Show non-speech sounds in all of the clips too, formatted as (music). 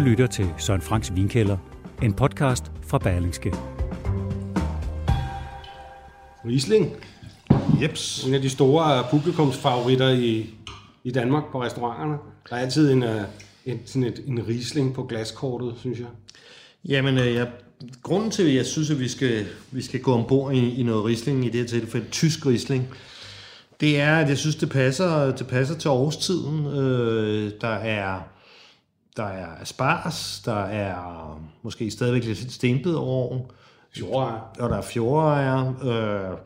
Lytter til Søren Franks Vinkælder, en podcast fra Berlingske. Riesling. Jeps. En af de store publikumsfavoritter i, i Danmark på restauranterne. Der er altid en, øh, en, sådan et, en Riesling på glaskortet, synes jeg. Jamen, øh, jeg, grunden til, at jeg synes, at vi skal, vi skal gå ombord i, i noget Riesling, i det her tilfælde tysk Riesling, det er, at jeg synes, det passer, det passer til årstiden. Øh, der er der er spars, der er måske stadigvæk lidt stenbid over, Fjordejer. og der er fjordejer, øh,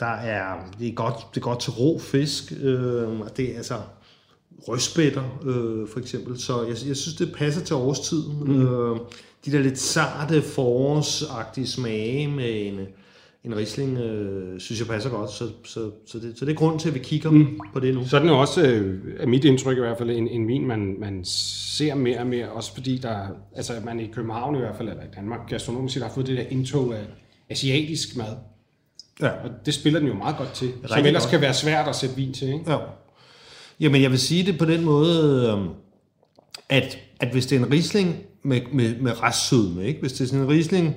der er, det er godt, det er godt til rå fisk, øh, og det er altså røstbætter, øh, for eksempel, så jeg, jeg synes, det passer til årstiden. Mm. Øh, de der lidt sarte, forårsagtige smage med en, en risling, øh, synes jeg passer godt, så, så, så, det, så det er grunden til, at vi kigger mm. på det nu. Så er også, øh, af mit indtryk i hvert fald, en, en vin, man, man ser mere og mere, også fordi der, altså man i København i hvert fald, eller i Danmark, gastronomisk har fået det der indtog af asiatisk mad. Ja. Og det spiller den jo meget godt til, som Rigtig ellers godt. kan være svært at sætte vin til, ikke? Ja. Jamen, jeg vil sige det på den måde, øhm, at, at hvis det er en risling med, med, med restsødme, ikke? hvis det er sådan en risling,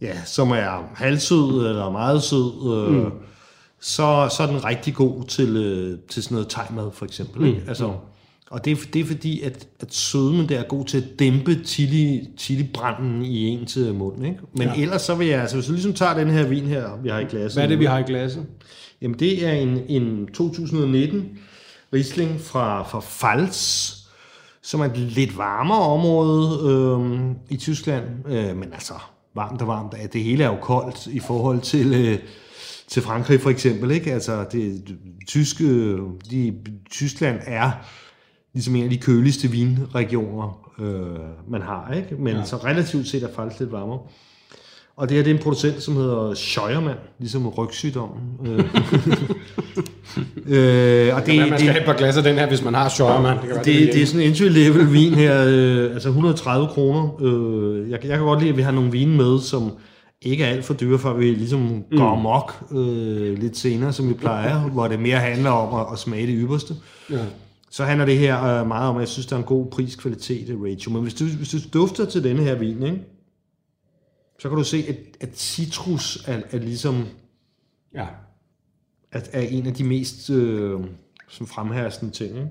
ja, som er halvsød eller meget sød, øh, mm. så, så er den rigtig god til, øh, til sådan noget tegmad, for eksempel. Ikke? Altså, og det er, det er fordi, at, at sødmen der er god til at dæmpe chili, chilibranden i ens mund. Ikke? Men ja. ellers så vil jeg, altså hvis du ligesom tager den her vin her, vi har i glasset. Hvad er det, vi har i glasset? Jamen, det er en, en 2019 Riesling fra, fra Pfalz, som er et lidt varmere område øh, i Tyskland. Øh, men altså, varmt og varmt. Det hele er jo koldt i forhold til, øh, til Frankrig for eksempel. Ikke? Altså, det, tyske, de, Tyskland er ligesom en af de køligste vinregioner, øh, man har. Ikke? Men ja. så relativt set er Pfalz lidt varmere. Og det her det er en producent, som hedder Scheuermann, ligesom rygsygdommen. (laughs) Øh. øh, og det, Det, man skal det, have et par glas af den her, hvis man har Scheuermann. Det, kan være, det, det er sådan en entry-level vin her, øh, altså 130 kroner. Øh, jeg, jeg kan godt lide, at vi har nogle vine med, som ikke er alt for dyre, for vi ligesom mm. går amok øh, lidt senere, som vi plejer, hvor det mere handler om at, at smage det ypperste. Ja. Så handler det her øh, meget om, at jeg synes, der er en god pris-kvalitet ratio. Men hvis du, hvis du dufter til denne her vin, ikke? så kan du se, at, at citrus er, er ligesom ja. At er en af de mest øh, som fremherskende ting. Ikke?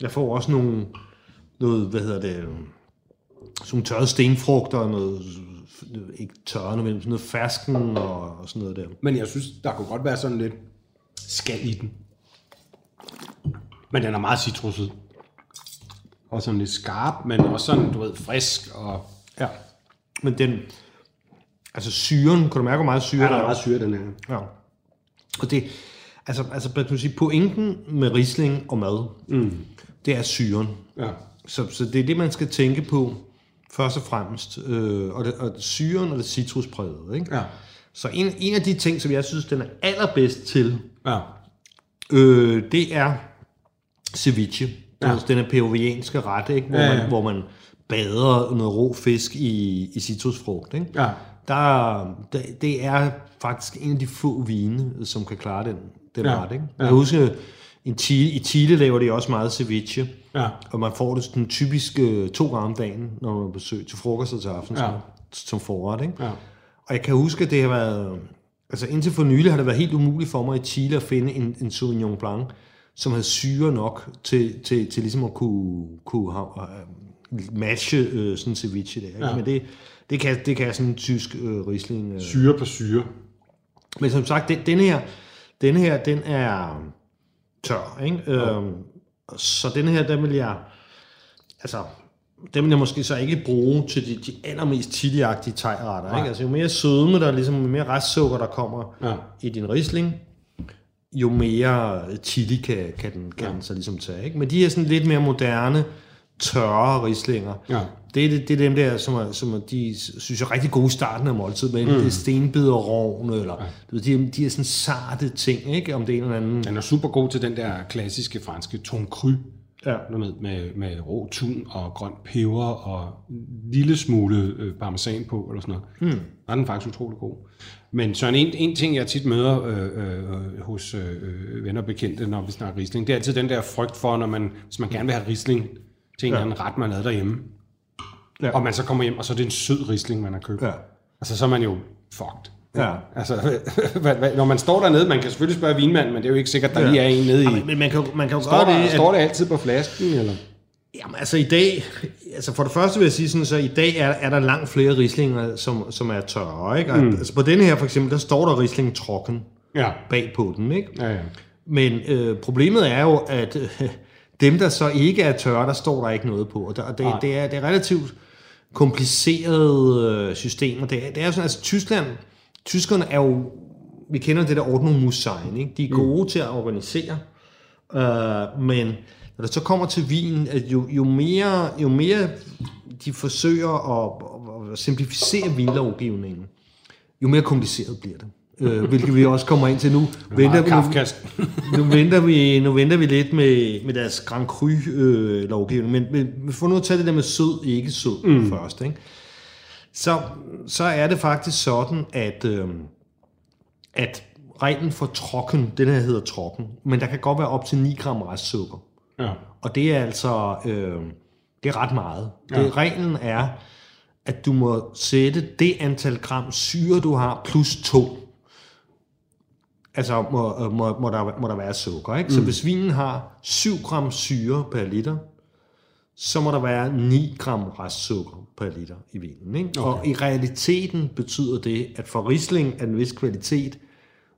Jeg får også nogle, noget, hvad hedder det, øh, nogle tørrede stenfrugter, og noget, ikke tørre, men sådan noget fersken og, og sådan noget der. Men jeg synes, der kunne godt være sådan lidt skal i den. Men den er meget citrusset. Og sådan lidt skarp, men også sådan, du ved, frisk og... Ja. Men den, altså syren, kan du mærke, hvor meget syre Ja, der er meget syre, den her. Ja. Og det, altså, altså hvad kan man sige, pointen med risling og mad, mm. det er syren. Ja. Så, så det er det, man skal tænke på først og fremmest. Øh, og, det, og syren og det citruspræget. Ikke? Ja. Så en, en af de ting, som jeg synes, den er allerbedst til, Ja. øh, det er ceviche. Ja. Ja. Den er peruvianske ret, ikke? Hvor, Ja, ja. Man, hvor man bader noget rå fisk i, i citrusfrugt. Ikke? Ja. Der, det er faktisk en af de få vine, som kan klare den, den Ja. ja. ret. Ikke? Ja. Jeg husker, en Chile, i Chile laver de også meget ceviche, Ja. og man får det sådan typisk øh, to gange om dagen, når man er på besøg til frokost og til aftensmad, Ja. ja. som forret. Ikke? Ja. Og jeg kan huske, at det har været... Altså indtil for nylig har det været helt umuligt for mig i Chile at finde en, en Sauvignon Blanc, som havde syre nok til, til, til ligesom at kunne, kunne have, uh, matche øh, sådan en ceviche der. Ikke? Ja. Men det, det, kan, det kan sådan en tysk øh, Riesling. Øh. Syre på syre. Men som sagt, den, den her, den her, den er tør, ikke? Øhm, så den her, den vil jeg, altså, den vil jeg måske så ikke bruge til de, de allermest chiliagtige tegretter, ikke? Altså, jo mere sødme, der er ligesom, jo mere restsukker, der kommer Ja. i din risling, jo mere chili kan, kan, den, kan Ja. ja. den så ligesom tage, ikke? Men de er sådan lidt mere moderne, tørre rislinger. Ja. Det, er, det, det er dem der, som er, som er de synes jeg er rigtig gode i starten af måltid, men mm. det er stenbiderrovn, eller ja. du ved, de, er, de er sådan sarte ting, ikke? Om det er en eller anden... Den er super god til den der klassiske franske ton cru, Ja. med, med, med rå tun og grøn peber og en lille smule øh, parmesan på, eller sådan noget. Mm. Der er den faktisk utrolig god. Men så en, en ting, jeg tit møder øh, øh, hos øh, venner og bekendte, når vi snakker risling, det er altid den der frygt for, når man, hvis man gerne vil have risling til en Ja. eller anden ret, man lavet derhjemme, Ja. og man så kommer hjem, og så er det en sød risling, man har købt. Ja. Altså, så er man jo fucked. Ja. Altså, (laughs) når man står dernede, man kan selvfølgelig spørge vinmanden, men det er jo ikke sikkert, der ja. lige er en nede i... Men, men man kan, man kan jo Står, gøre der, det, står det altid på flasken, eller? Jamen altså i dag, altså for det første vil jeg sige sådan, så i dag er, er der langt flere rislinger, som, som er tørre, ikke? Mm. Altså på denne her for eksempel, der står der risling trocken Ja. bag på den, ikke? Ja, ja. Men øh, problemet er jo, at øh, (laughs) dem, der så ikke er tørre, der står der ikke noget på. Og, der, det, Nej. det, er, det er relativt komplicerede øh, systemer. Det er, det er sådan, altså Tyskland, tyskerne er jo, vi kender det der Ordnungsmusein, ikke? De er gode mm. til at organisere, øh, men når det så kommer til vin, at jo, jo, mere, jo mere de forsøger at, at simplificere vinlovgivningen, jo mere kompliceret bliver det. Øh, hvilket vi også kommer ind til nu. Venter vi, nu, nu, venter vi, nu venter vi lidt med, med deres Grand Cru øh, men, men vi får nu at tage det der med sød, ikke sød mm. først. Ikke? Så, så er det faktisk sådan, at, øh, at reglen for trokken, den her hedder trokken, men der kan godt være op til 9 gram restsukker. Ja. Og det er altså øh, det er ret meget. Det, Ja. Reglen er, at du må sætte det antal gram syre, du har, plus to. Altså må, øh, må, må, der, må der være sukker. Ikke? Så hvis vinen har 7 gram syre per liter, så må der være 9 gram restsukker per liter i vinen. Ikke? Okay. Og i realiteten betyder det, at for Riesling af en vis kvalitet,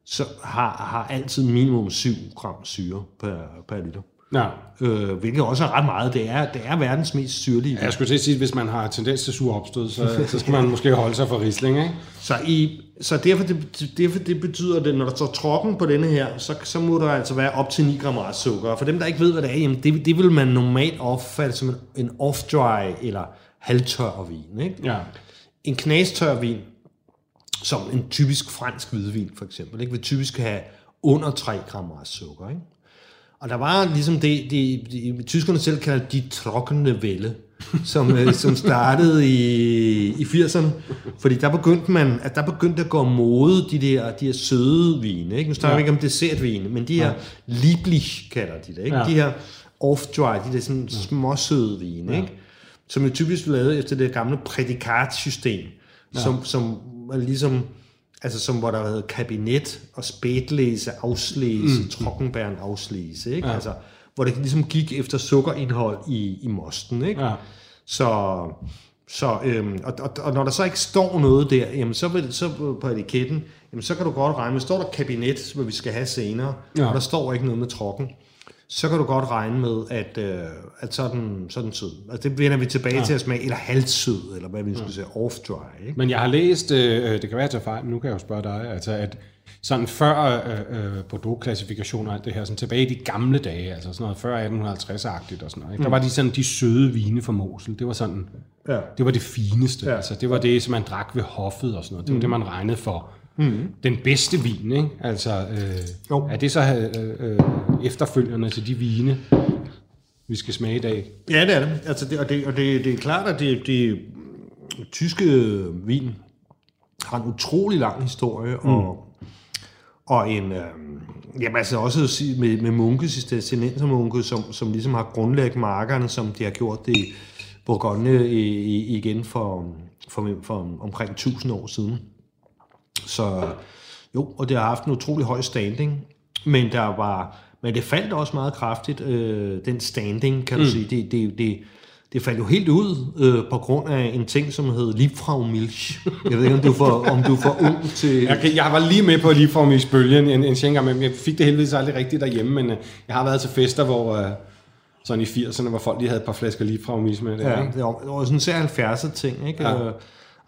så har, har altid minimum 7 gram syre per, per liter. Ja. Øh, hvilket også er ret meget. Det er, det er verdens mest syrlige vin. Jeg skulle til at sige, at hvis man har tendens til sur opstød, så, så skal man måske holde sig for risling, ikke? Så, i, så derfor, det, derfor det betyder det, når der står trokken på denne her, så, så må der altså være op til 9 gram restsukker. Og for dem, der ikke ved, hvad det er, jamen det, det vil man normalt opfatte som en, en off-dry eller halvtør vin. Ikke? Ja. En knastør vin, som en typisk fransk hvidvin for eksempel, ikke, vil typisk have under 3 gram restsukker. Ikke? Og der var ligesom det, det, det tyskerne selv kalder de trokkende vælde, som, øh, (laughs) som startede i, i 80'erne. Fordi der begyndte man, at der begyndte at gå mode de der, de her søde vine. Ikke? Nu snakker vi Ja. ikke om dessertvine, men de her Lieblich kalder de det. Ikke? Ja. De her off-dry, de der sådan småsøde vine. Ikke? Som jo typisk lavet efter det gamle prædikatsystem, som, som var ligesom Altså som hvor der havde kabinet og spætlæse, afslæse, mm. trockenbæren afslæse, ikke? Ja. Altså, hvor det ligesom gik efter sukkerindhold i, i mosten, ikke? Ja. Så, så øhm, og, og, og, når der så ikke står noget der, jamen så, vil, så på etiketten, jamen så kan du godt regne med, står der kabinet, hvad vi skal have senere, ja. og der står ikke noget med trokken, så kan du godt regne med, at, øh, at så, den, så er den sød. Altså det vender vi tilbage ja. til at smage, eller halvsød, eller hvad vi skulle sige, off-dry, ikke? Men jeg har læst, øh, det kan være, at jeg fejl, nu kan jeg jo spørge dig, altså at sådan før øh, øh, Bordeaux-klassifikationer og alt det her, sådan tilbage i de gamle dage, altså sådan noget før 1850-agtigt og sådan noget, ikke? der var de sådan de søde vine fra Mosel, det var sådan, Ja. det var det fineste, ja. Ja. altså det var det, som man drak ved hoffet og sådan noget, det var mm. det, man regnede for mm. den bedste vin, ikke? Altså, øh, Jo. er det så øh, øh, efterfølgende til de vine, vi skal smage i dag? Ja, det er det. Altså det og det, og det, det er klart, at det, det tyske vin har en utrolig lang historie, mm. og, og en, øh, jamen altså også med, med munke, munke, som, som ligesom har grundlagt markerne, som de har gjort det i Bourgogne i, i, igen for, for, for omkring 1000 år siden. Så jo, og det har haft en utrolig høj standing, men der var, men det faldt også meget kraftigt, øh, den standing, kan du mm. sige. Det, det, det, det faldt jo helt ud øh, på grund af en ting, som hed Liebfraumilch. Jeg ved ikke, om du er for, om du er for ung til... (laughs) Jeg, kan- jeg var lige med på lige for bølgen en, en gang, men jeg fik det heldigvis aldrig rigtigt derhjemme, men øh, jeg har været til fester, hvor øh, sådan i 80'erne, hvor folk lige havde et par flasker lige fra med det. Ja, ikke? det var, det var sådan en sær 70'er ting, ikke? Ja.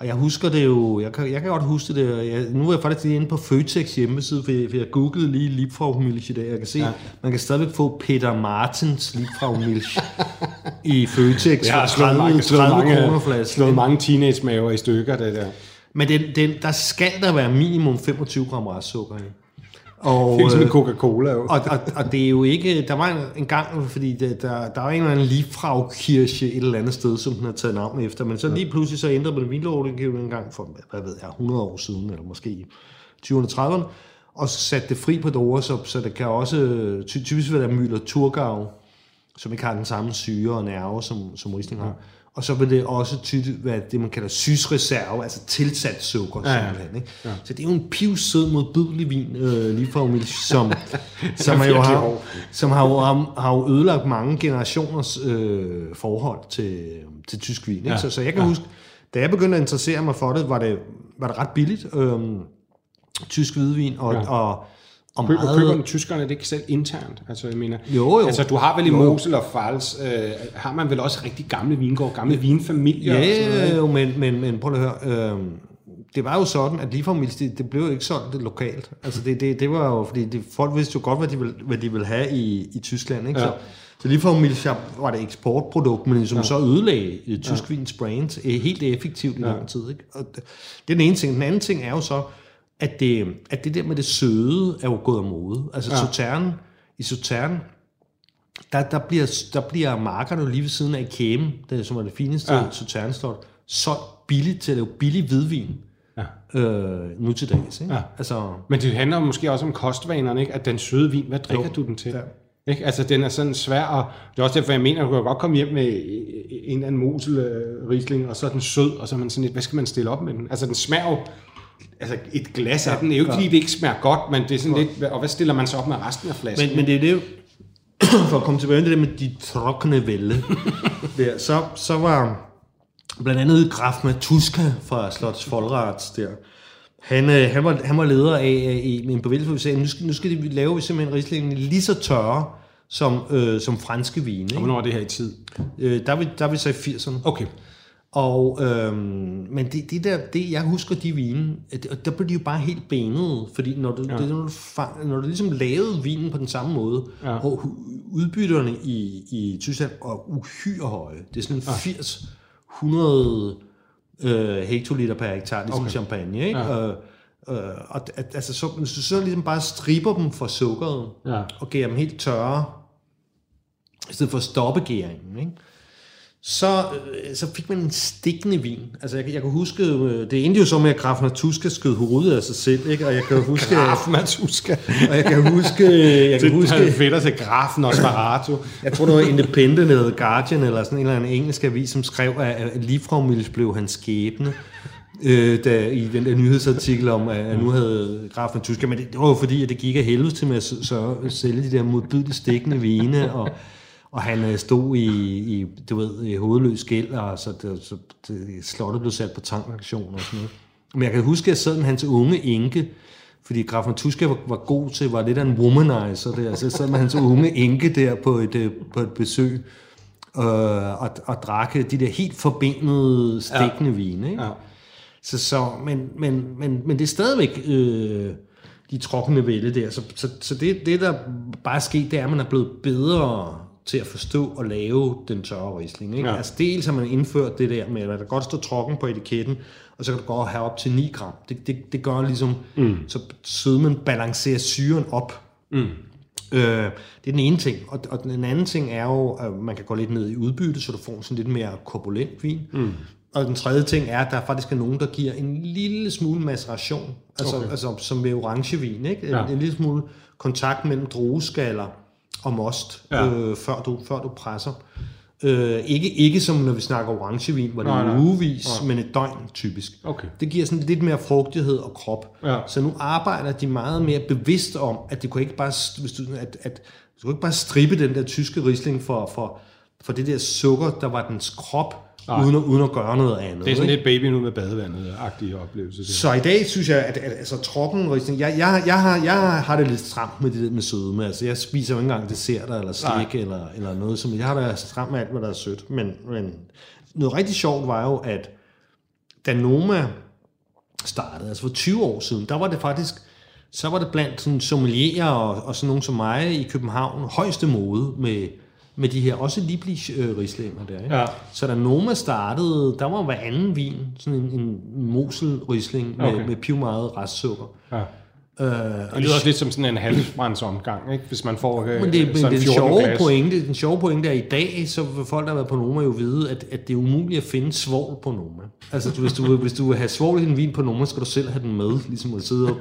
Og jeg husker det jo, jeg kan, jeg kan godt huske det, jeg, nu er jeg faktisk lige inde på Føtex hjemmeside, for jeg, for jeg googlede lige Liebfraumilch i dag, jeg kan se, Ja. man kan stadigvæk få Peter Martens Liebfraumilch i Føtex (laughs) Jeg har for slået 30, mange, slået 30 kroner mange, flasken. slået mange teenage-maver i stykker, det der. Men den, den, der skal der være minimum 25 gram restsukker i. Og, Det er som en øh, Coca-Cola, jo. og, og, og det er jo ikke, der var en, en gang, fordi det, der, der var en eller anden Liefrau-kirche et eller andet sted, som den har taget navn efter, men så lige pludselig så ændrede man vinlovgivningen en gang for, hvad ved jeg, 100 år siden, eller måske i 20'erne 30'erne, og så satte det fri på dorer, så, så det kan også, ty, typisk vil der Müller Turgau, som ikke har den samme syre og nerve, som, som Riesling har. Og så vil det også tydeligt være det, man kalder sysreserve, altså tilsat sukker. Ja, Ja, ja. Ikke? Ja. Så det er jo en pivsød, modbydelig vin, øh, lige fra Emil, som, som, jo har, som har, jo, har, har jo ødelagt mange generationers øh, forhold til, til tysk vin. Ikke? Ja. Så, så jeg kan ja. huske, da jeg begyndte at interessere mig for det, var det, var det ret billigt, øh, tysk hvidvin, og, ja. og, og Køber, meget... køber tyskerne det ikke selv internt? Altså, jeg mener, Jo, jo. Altså, du har vel i. Mosel og Fals, øh, har man vel også rigtig gamle vingård, gamle vinfamilier? sådan noget, Ja, jo, men, men, men prøv lige at høre. Øh, det var jo sådan, at ligefrem det, det blev jo ikke solgt det lokalt. Altså det, det, det var jo, fordi det, folk vidste jo godt, hvad de ville, hvad de ville have i, i Tyskland. Ikke? Ja. Så, så ligefrem Milchshop var det eksportprodukt, men som ja. så ødelagde i tysk ja. vins brand eh, helt effektivt i ja. lang tid. Ikke? Og det, det er den ene ting. Den anden ting er jo så, at det, at det der med det søde er jo gået af mode. Altså ja. Sautern, i Sautern, der, der, bliver, der bliver markerne lige ved siden af Kæme, det, som er det fineste Ja. ja. Sauternslot, solgt billigt til at lave billig hvidvin Ja. øh, nu til dags. Ikke? Ja. Altså, Men det handler måske også om kostvanerne, ikke? At den søde vin, hvad drikker Jo. du den til? Ja. Ikke? Altså, den er sådan svær, og det er også derfor, jeg mener, at du kan godt komme hjem med en eller anden Mosel øh, Riesling, og så er den sød, og så er man sådan lidt, hvad skal man stille op med den? Altså, den smager jo, altså et glas af den, er jo ikke fordi, det ikke smager godt, men det er sådan lidt, og hvad stiller man så op med resten af flasken? men, men det er det jo, (coughs) for at komme tilbage til det med de trockne vælde, (laughs) der, så, så var blandt andet Graf Matuska fra Slots Folrats der, han, øh, han, var, han var leder af, af en bevægelse, vi sagde, nu skal, nu skal de lave simpelthen Riesling lige så tørre som, øh, som franske vine. Og hvornår er det her i tid? Øh, der, er vi, der er vi så i 80'erne. Okay. Og, øhm, men det, det der, det, jeg husker de vine, at- der blev de jo bare helt benede, fordi når du, ja. det, når, du, fa- når du ligesom lavede vinen på den samme måde, Ja. ja. hu- udbytterne i, i Tyskland var uhyre høje. Det er sådan 80 100 øh, hektoliter per hektar, ligesom Okay. champagne, ikke? Ja. Ja. Øh, øh, og at, altså, så, du så ligesom bare striber dem for sukkeret, Ja. og gærer dem helt tørre, i stedet for at stoppe gæringen, ikke? Så, øh, så fik man en stikkende vin. Altså, jeg, jeg kan huske, øh, det endte jo så med, at Graf Matuska skød hovedet af sig selv, ikke? Og jeg kan huske, Graf Matuska. og jeg kan huske, jeg kan Det er huske, fedt at se Grafen og Sparato. jeg tror, det var Independent eller Guardian, eller sådan en eller anden engelsk avis, som skrev, at, Liefraumils blev hans skæbne. Øh, da, i den der nyhedsartikel om, at nu havde Graf Matuska, men det, det var jo fordi, at det gik af helvede til med at, så, sælge de der modbydeligt stikkende vine, og, og han øh, stod i, i, du ved, i hovedløs gæld, og så, det, så det, slottet blev sat på tankaktion og sådan noget. Men jeg kan huske, at jeg sad med hans unge enke, fordi Graf Matuska var, var god til, var lidt af en womanizer der, så jeg sad med hans unge enke der på et, øh, på et besøg, øh, og, og drak de der helt forbenede, stikkende ja. vine, ikke? Ja. Så, så, men, men, men, men det er stadigvæk øh, de trokkende vælge der. Så, så, så det, det, der bare er sket, det er, at man er blevet bedre til at forstå og lave den tørre Riesling. Ikke? Ja. Altså dels har man indført det der med, at der godt stå trokken på etiketten, og så kan du godt have op til 9 gram. Det, det, det gør ligesom, mm. så sødmen balancerer syren op. Mm. Øh, det er den ene ting. Og, og den anden ting er jo, at man kan gå lidt ned i udbytte, så du får sådan lidt mere korpulent vin. Mm. Og den tredje ting er, at der faktisk er nogen, der giver en lille smule maceration, altså, okay. altså som ved orangevin, ikke? En, ja. en lille smule kontakt mellem drueskaller og most, Ja. øh, før, du, før du presser. Øh, ikke, ikke som når vi snakker orangevin, hvor det Nej, er nej. ugevis, men et døgn typisk. Okay. Det giver sådan lidt mere frugtighed og krop. Ja. Så nu arbejder de meget mere bevidst om, at det kunne ikke bare, hvis du, at, at, du kunne ikke bare strippe den der tyske risling for, for, for det der sukker, der var dens krop, Nej. uden at, uden at gøre noget andet. Det er sådan ikke? lidt baby nu med badevandet-agtige oplevelse. Det. Så i dag synes jeg, at, at altså, trokken risling, jeg, jeg, jeg, har, jeg har det lidt stramt med det der med sødme. Altså, jeg spiser jo ikke engang desserter eller slik eller, eller noget, som jeg har det stramt med alt, hvad der er sødt. Men, men noget rigtig sjovt var jo, at da Noma startede, altså for 20 år siden, der var det faktisk, så var det blandt sådan sommelierer og, og sådan nogen som mig i København, højeste mode med, med de her, også Lieblich øh, rislinger der. Ikke? Ja. Så da Noma startede, der var hver anden vin sådan en, en Mosel risling med, Okay. med piv meget restsukker. Ja. Øh, Det lyder også lidt som sådan en halvbrandsomgang, ikke? hvis man får øh, Men det, men sådan den 14 sjove, glas. pointe, den sjove pointe er, at i dag, så vil folk, der har været på Noma, jo vide, at, at det er umuligt at finde svovl på Noma. Altså, du, hvis, du, vil- hvis du vil have svovl i din vin på Noma, skal du selv have den med, ligesom at sidde og,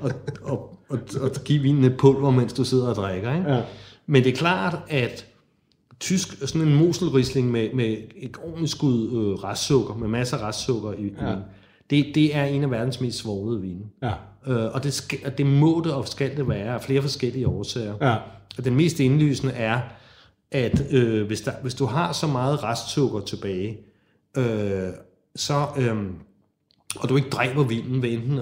og, og, og, og give vinen et pulver, mens du sidder og drikker. Ikke? Ja. Men det er klart, at tysk, sådan en moselrisling med, med et ordentligt skud øh, restsukker, med masser af restsukker i, Ja. ja. det, det er en af verdens mest svoglede vine. Ja. Øh, og, det skal, og det må det og skal det være af flere forskellige årsager. Ja. Og den mest indlysende er, at øh, hvis, der, hvis du har så meget restsukker tilbage, øh, så, øh, og du ikke dræber vinen ved enten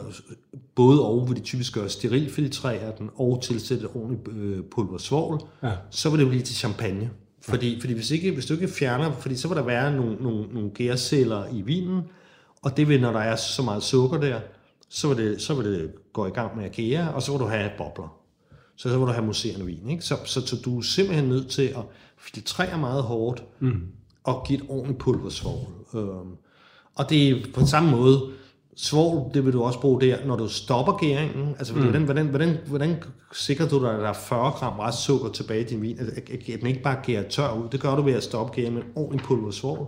både og, hvor de typisk gør sterilfiltrere den og tilsætte ordentligt øh, pulver svovl, Ja. så vil det blive til champagne. Fordi, fordi hvis, ikke, hvis du ikke fjerner, fordi så vil der være nogle, nogle, nogle gærceller i vinen, og det vil, når der er så meget sukker der, så vil det, så vil det gå i gang med at gære, og så vil du have bobler. Så så vil du have museerne vin. Ikke? Så, så, så du er simpelthen nødt til at filtrere meget hårdt, mm. og give et ordentligt pulversvovl. Øhm, og det er på samme måde, svovl, det vil du også bruge der, når du stopper gæringen. Altså, mm. hvordan, hvordan, hvordan, hvordan sikrer du dig, at der er 40 gram restsukker tilbage i din vin? At, at, at den ikke bare gærer tør ud. Det gør du ved at stoppe gæringen med en ordentlig pulversvovl.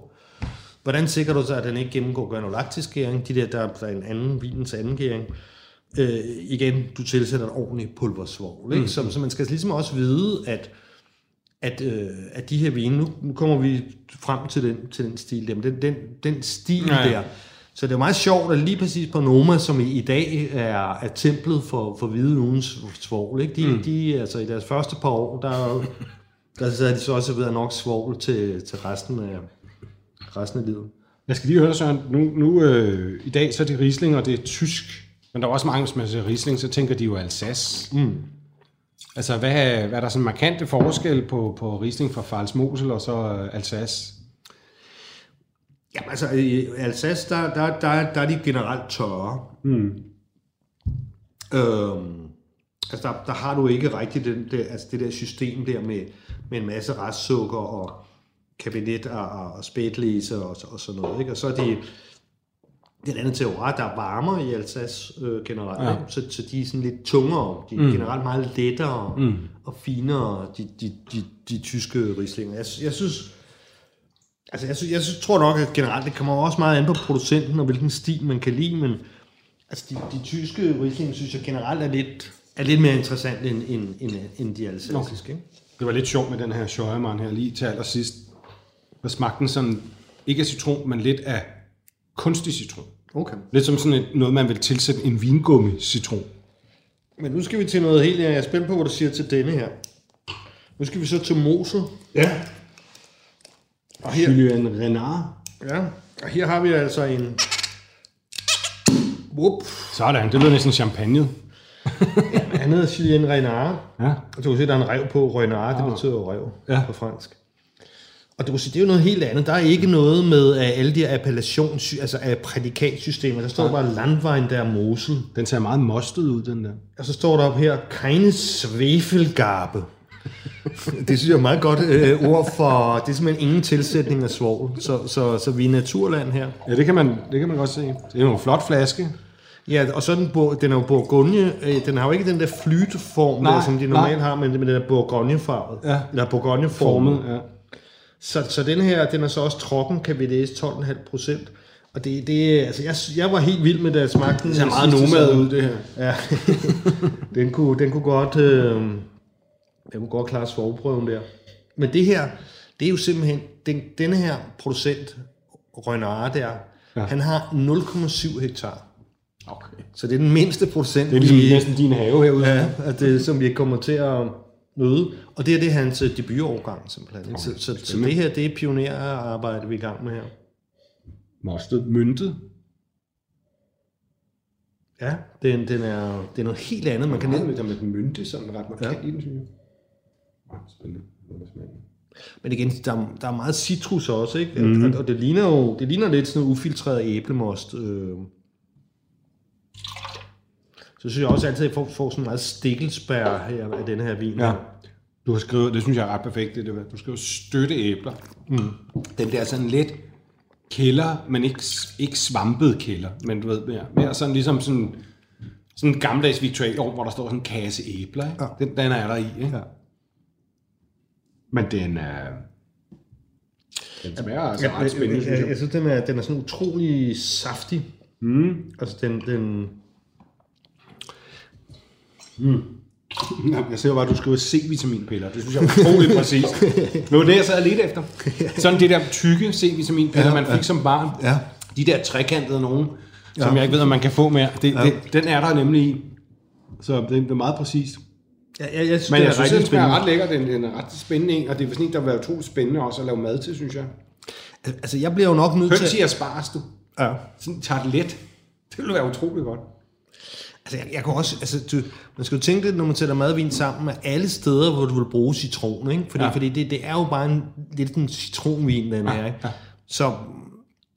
Hvordan sikrer du sig, at den ikke gennemgår granulaktisk gæring? De der, der der er en anden vinens anden gæring. Øh, igen, du tilsætter et ordentligt pulversvovl. Ikke? Mm. Så, så man skal ligesom også vide, at at, øh, at de her vine, nu, nu kommer vi frem til den, til den stil der, men den, den, den stil ja. der, så det er meget sjovt, at lige præcis på Noma, som i, i dag er, er templet for, for hvide ugens svovl, ikke? De, mm. de, altså i deres første par år, der, er der så de så også ved nok svovl til, til resten, af, resten af livet. Jeg skal lige høre dig, Søren. Nu, nu øh, i dag så er det Riesling, og det er tysk. Men der er også mange, hvis man siger Riesling, så tænker de jo Alsace. Mm. Altså, hvad, hvad er der sådan markante forskel på, på Riesling fra Fals Mosel og så øh, Alsace? Jamen altså, i Alsace, der, der, der, der er de generelt tørre. Mm. Øhm, altså, der, der har du ikke rigtig den, det, altså det der system der med, med en masse restsukker og kabinet og, og, og spætlæse og, og sådan noget. Ikke? Og så er de, det andet til der er varmere i Alsace øh, generelt, Ja. ja. så, så de er sådan lidt tungere, de er mm. generelt meget lettere mm. og finere, de, de, de, de tyske rislinger. Jeg, jeg synes, Altså, jeg, synes, jeg synes, tror nok, at generelt, det kommer også meget an på producenten, og hvilken stil man kan lide, men altså, de, de tyske Riesling, synes jeg generelt er lidt, er lidt mere interessant end, end, end, end de alsaciske. Okay. Det var lidt sjovt med den her Scheuermann her lige til allersidst. Der smagte den sådan, ikke af citron, men lidt af kunstig citron. okay. Lidt som sådan et, noget, man vil tilsætte en vingummi-citron. Men nu skal vi til noget helt, jeg er spændt på, hvad du siger til denne her. Nu skal vi så til Mosel. Ja. Og her, Julien Renard. ja, og her har vi altså en... Whoop. Sådan, det lyder næsten champagne. Han hedder Julien Renard. Ja. Og du kan se, der er en rev på. Renard, det betyder jo rev Ja. på fransk. Og du kan sige, det er jo noget helt andet. Der er ikke noget med uh, alle de her appellations, altså af prædikatsystemer. Der står bare Landwein der Mosel. Den ser meget mostet ud, den der. Og så står der op her, keine Svefelgabe. (laughs) det synes jeg er meget godt øh, ord for, det er simpelthen ingen tilsætning af svovl. Så, så, så vi er naturland her. Ja, det kan man, det kan man godt se. Det er jo en flot flaske. Ja, og så er den, den er jo Bourgogne, øh, den har jo ikke den der flyteform, Nej, der, som de normalt nej. har, men, men den er Bourgogne-farvet. Ja. Eller Bourgogne-formet. Formet, ja. Så, så den her, den er så også trokken, kan vi læse 12,5 procent. Og det, det, altså jeg, jeg var helt vild med, da jeg smagte den. Det ser meget nomad ud, det her. Ja, (laughs) den kunne, den kunne godt, øh, den kunne godt klare svovprøven der. Men det her, det er jo simpelthen, den, denne her producent, Renard der, ja. han har 0,7 hektar. Okay. Så det er den mindste procent, Det er ligesom vi, næsten din have herude. ja, at det, som vi kommer til at møde. Og det er det hans øh, debutårgang simpelthen. Okay. Så, så, så det her, det er pionerarbejde, vi er i gang med her. Mostet, myntet. Ja, den, den er, det er noget helt andet. Man kan næsten, med, med mynte, sådan ret markant Ja. i den, synes jeg. Spændende. Er men igen, der, er- der er meget citrus også, ikke? Mm. Og, og, det ligner jo det ligner lidt sådan noget ufiltreret æblemost. Øh. Så synes jeg også altid, at jeg får, får sådan meget stikkelsbær her af den her vin. Ja. Du har skrevet, det synes jeg er ret perfekt, det der. Du skriver støtte æbler. Mm. Den der sådan lidt kælder, men ikke, ikke svampet kælder, men du ved, mere, mere sådan ligesom sådan, sådan en gammeldags Victorian, hvor der står sådan en kasse æbler. Ikke? Ja. Den, den er der i. Ikke? Ja. Men den er... Den smager altså Jeg, ret spændende, jeg, jeg, jeg. jeg synes, den er, den er sådan utrolig saftig. Mm. Altså, den, den, Ja, Jeg ser jo bare, at du skriver C-vitaminpiller. Det synes jeg er utroligt præcist. Det var det, jeg sad lidt efter. Sådan det der tykke C-vitaminpiller, Ja, man fik ja. som barn. Ja. De der trekantede nogen, som Ja. jeg ikke ved, om man kan få mere. Det, Ja. det, den er der nemlig i. Så det, det er meget præcist. Jeg, jeg, jeg synes, Men det jeg er synes, rigtig den spændende. ret lækker. Den, den er ret spændende en, og det er sådan en, der vil være utroligt spændende også at lave mad til, synes jeg. Altså, jeg bliver jo nok nødt Høns til... i asparges, du. Ja. Sådan tartelet. Det ville være utroligt godt. Altså, jeg, jeg kan også, altså, du, man skal jo tænke lidt, når man sætter madvin sammen med alle steder, hvor du vil bruge citron, ikke? Fordi, Ja. ja. fordi det, det er jo bare en, lidt en citronvin, den her, ikke? ja. Så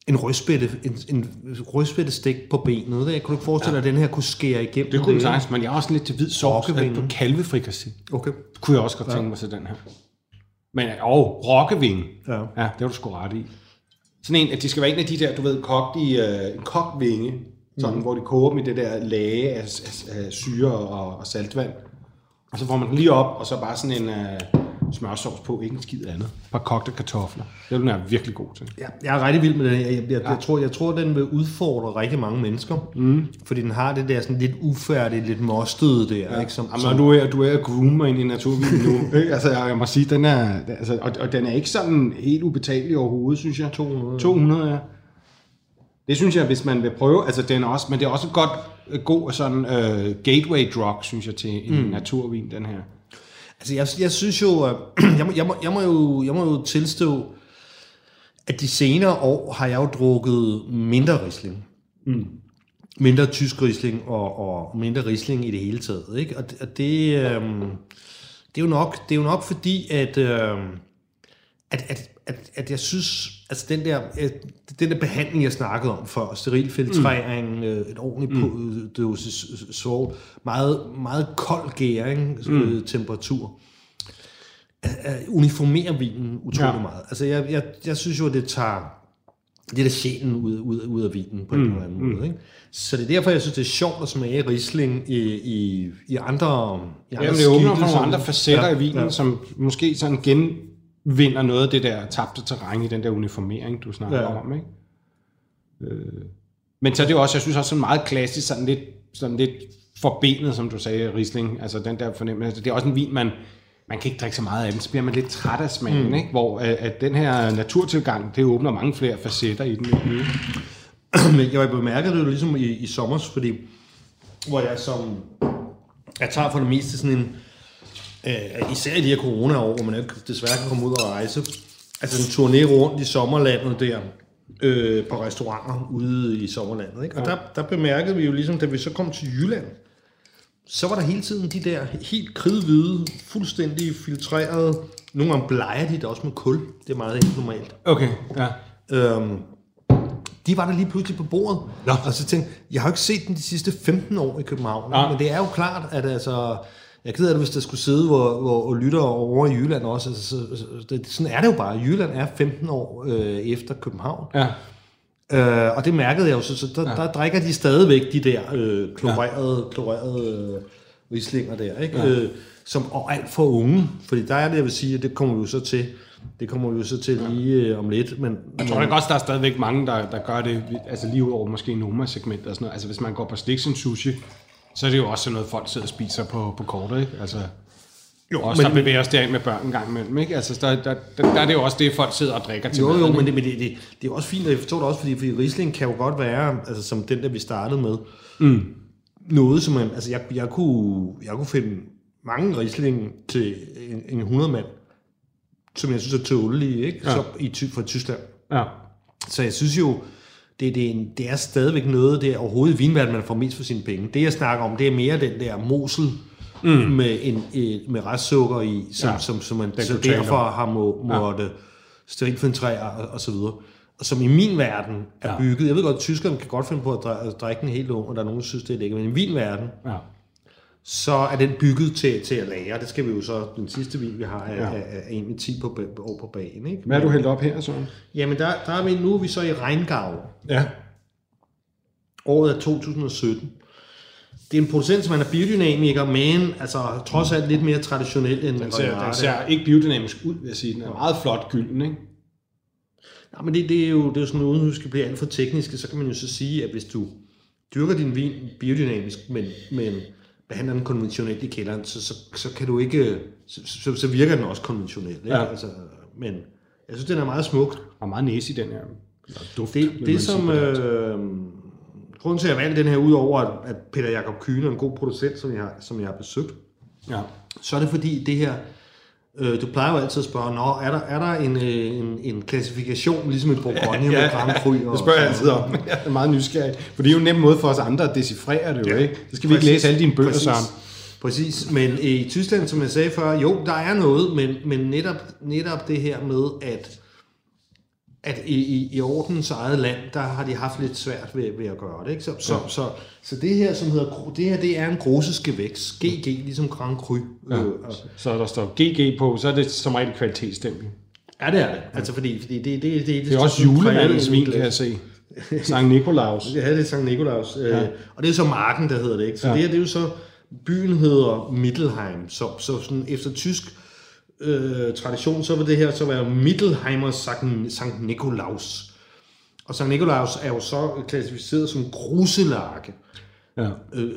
en rødspætte, en, en rødspætte stik på benet, det, kunne du ikke forestille dig, at den her kunne skære igennem Det kunne den ikke? sagtens, men jeg er også lidt til hvid sovs på kalvefrikassé. Okay. Det kunne jeg også godt tænke mig til den her. Men, og rokkevinge. Ja. ja, det har du sgu ret i. Sådan en, at de skal være en af de der, du ved, kogt i øh, en kogt vinge, sådan, mm. hvor de koger dem i det der lage af, af, af syre og, og saltvand. Og så får man den lige op, og så bare sådan en øh, smørsovs på, ikke en skid andet. Et par kogte kartofler. Det er den er virkelig god til. Ja, jeg er rigtig vild med den. Jeg, jeg, jeg, jeg, tror, jeg tror, den vil udfordre rigtig mange mennesker. Mm. Fordi den har det der sådan lidt ufærdige, lidt mostede der. Ja. Ikke? Som, Jamen, som, du er, du er groomer ind i naturvinen nu. (laughs) altså, jeg, jeg må sige, den er, altså, og, og den er ikke sådan helt ubetalelig overhovedet, synes jeg. 200. 200, ja. Det synes jeg, hvis man vil prøve, altså den er også, men det er også et godt, øh, god sådan uh, gateway drug, synes jeg, til en mm. naturvin, den her. Altså, jeg, jeg synes jo, (clears throat) jeg må, jeg, må, jeg, må jo, jeg må jo tilstå, at de senere år har jeg jo drukket mindre risling. Mm. Mindre tysk risling og, og mindre risling i det hele taget. Ikke? Og, det- og det, øhm, det, er jo nok, det er jo nok fordi, at, øhm, at, at, at, at jeg synes, altså den der, øh, den der behandling, jeg snakkede om før, steril filtrering, mm. et ordentligt mm. dosis svovl, meget, meget kold gæring, mm. temperatur, øh, uniformerer vinen utrolig Ja. meget. Altså jeg, jeg, jeg synes jo, det tager det der sjælen ud, ud, ud af vinen på en eller anden måde. Ikke? Så det er derfor, jeg synes, det er sjovt at smage Riesling i, i, i andre i andre Jamen, det åbner for nogle andre facetter ja, i vinen, ja. som måske sådan genvinder noget af det der tabte terræn i den der uniformering, du snakker ja. Om, ikke? Øh. Men så er det jo også, jeg synes også sådan meget klassisk, sådan lidt, sådan lidt forbenet, som du sagde, Riesling, altså den der fornemmelse, det er også en vin, man, man kan ikke drikke så meget af den, så bliver man lidt træt af smagen, mm. ikke? Hvor at, at den her naturtilgang, det åbner mange flere facetter i den. (clears throat) Men jeg bemærker det jo ligesom i, i sommer, fordi hvor jeg som jeg tager for det meste sådan en øh, især i de her corona-år, hvor man ikke desværre kan komme ud og rejse, altså en turné rundt i sommerlandet der, øh, på restauranter ude i sommerlandet. Ikke? Og der, der bemærkede vi jo ligesom, da vi så kom til Jylland, så var der hele tiden de der helt kridhvide, fuldstændig filtrerede, nogle gange bleger de det også med kul, det er meget helt normalt. Okay, ja. Øhm, de var der lige pludselig på bordet. Nå. Og så tænkte jeg, jeg har jo ikke set dem de sidste 15 år i København. Nå. Men det er jo klart, at altså, jeg er ked af det, hvis der skulle sidde hvor, hvor, og lytter over i Jylland også. Altså, så, så, det, sådan er det jo bare. Jylland er 15 år øh, efter København. ja. Øh, og det mærkede jeg jo, så, så der, ja. der drikker de stadigvæk de der øh, klorerede, ja. klorerede øh, rislinger der, ikke? Ja. Øh, som og alt for unge, fordi der er det, jeg vil sige, at det kommer vi jo så til, det kommer vi jo så til lige øh, om lidt, men, Jeg tror ikke også, der er stadigvæk mange, der, der gør det, altså lige ud over måske Noma-segmentet og sådan noget. Altså hvis man går på Stixen Sushi, så er det jo også sådan noget, folk sidder og spiser på, på kortet, ikke? Altså, jo, også men, der bevæger os derind med børn en gang imellem, ikke? Altså der, der, der, der er det jo også det, folk sidder og drikker til Jo, maden, jo, men, det, men det, det, det er også fint, og jeg forstår det også, fordi, fordi Riesling kan jo godt være, altså som den der, vi startede med, mm. noget, som altså jeg, jeg, kunne, jeg kunne finde mange Riesling til en, en 100 mand, som jeg synes er tålelige, ikke? Ja. Så, i, fra Tyskland. Ja. Så jeg synes jo, det, det, er en, det er stadigvæk noget, det er overhovedet i vinverden, man får mest for sine penge. Det, jeg snakker om, det er mere den der mosel mm. med, en, med restsukker i, som, Ja, som, som man den så derfor har må, måtte ja. sterilfiltrere og, og så videre. Og som i min verden er Ja. bygget, jeg ved godt, at tyskerne kan godt finde på at drikke den helt ung, og der er nogen, der synes, det er lækkert, men i min verden, ja. Så er den bygget til, til at lære. Det skal vi jo så, den sidste vin, vi har, er, Ja. er, er en med 10 på, år på bagen. Ikke? Hvad er du hældt op her, Søren? Jamen, der, der er vi, nu er vi så i Rheingau. Ja. Året er 2017. Det er en producent, som er biodynamiker, men altså, trods alt lidt mere traditionel end Den ser, den ser ikke biodynamisk ud, vil jeg sige. Den er meget flot gylden, ikke? Ja, men det, det, er jo, det er sådan, uden at skal blive alt for tekniske, så kan man jo så sige, at hvis du dyrker din vin biodynamisk, men, men behandler den konventionelt i kælderen, så, så, så kan du ikke, så, så, så virker den også konventionelt. Ikke? Ja. Altså, men jeg synes, den er meget smuk. Og meget næse i den her. Duft, Det, det som, øh, grunden til, at jeg valgte den her, udover at, at Peter Jakob Kyhn er en god producent, som jeg, har- som jeg har besøgt, Ja. så er det fordi det her, øh, du plejer jo altid at spørge, Nå, er der, er der en, øh, en, en klassifikation, ligesom i Bourgogne (laughs) ja, med Grand Cru? Det spørger jeg altid om. Jeg er meget nysgerrig. For det er jo en nem måde for os andre at decifrere det jo, ja. ikke? Så skal vi ikke Præcis. læse alle dine bøger, Præcis. Søren. Præcis, men i Tyskland, som jeg sagde før, jo, der er noget, men, men netop, netop det her med, at, at i, i, i ordens eget land, der har de haft lidt svært ved, ved at gøre det. Ikke? Så, så, Ja. så, så det her, som hedder, det her, det er en grosseske vækst, GG, ligesom Grand Cru. Ja. Øh, og- Så der står GG på, så er det som regel kvalitetsstempel. Ja, det er det. Altså, fordi, fordi det, det, det, det, Det er også julemandens vin, kan jeg se. Sankt Nikolaus. Havde (laughs) det i Sankt Nikolaus. Ja. Ja. Og det er så marken, der hedder det. Ikke? Så Ja. ja. det her, det er jo så, byen hedder Mittelheim. Så, så sådan efter tysk øh, tradition, så vil det her så være Mittelheimer Sankt, Sankt Nikolaus. Og Sankt Nikolaus er jo så klassificeret som gruselage. Ja. Øh,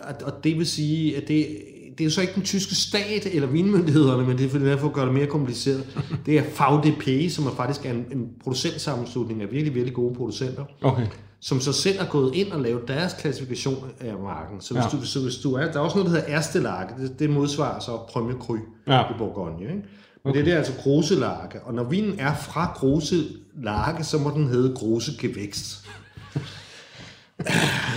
og- og det vil sige, at det, det er jo så ikke den tyske stat eller vinmyndighederne, men det er for derfor at gøre det mere kompliceret. Det er VDP, som er faktisk er en, en producentsammenslutning af virkelig, virkelig gode producenter Okay. Som så selv er gået ind og lavet deres klassifikation af marken. Så hvis, Ja. ja. du, så hvis du er, der er også noget, der hedder Erstelage, det, det modsvarer så Premier Cru Ja. i Bourgogne. Ikke? Men okay. det er det er altså Groselage, og når vinen er fra Groselage, så må den hedde Grosegevækst. (laughs)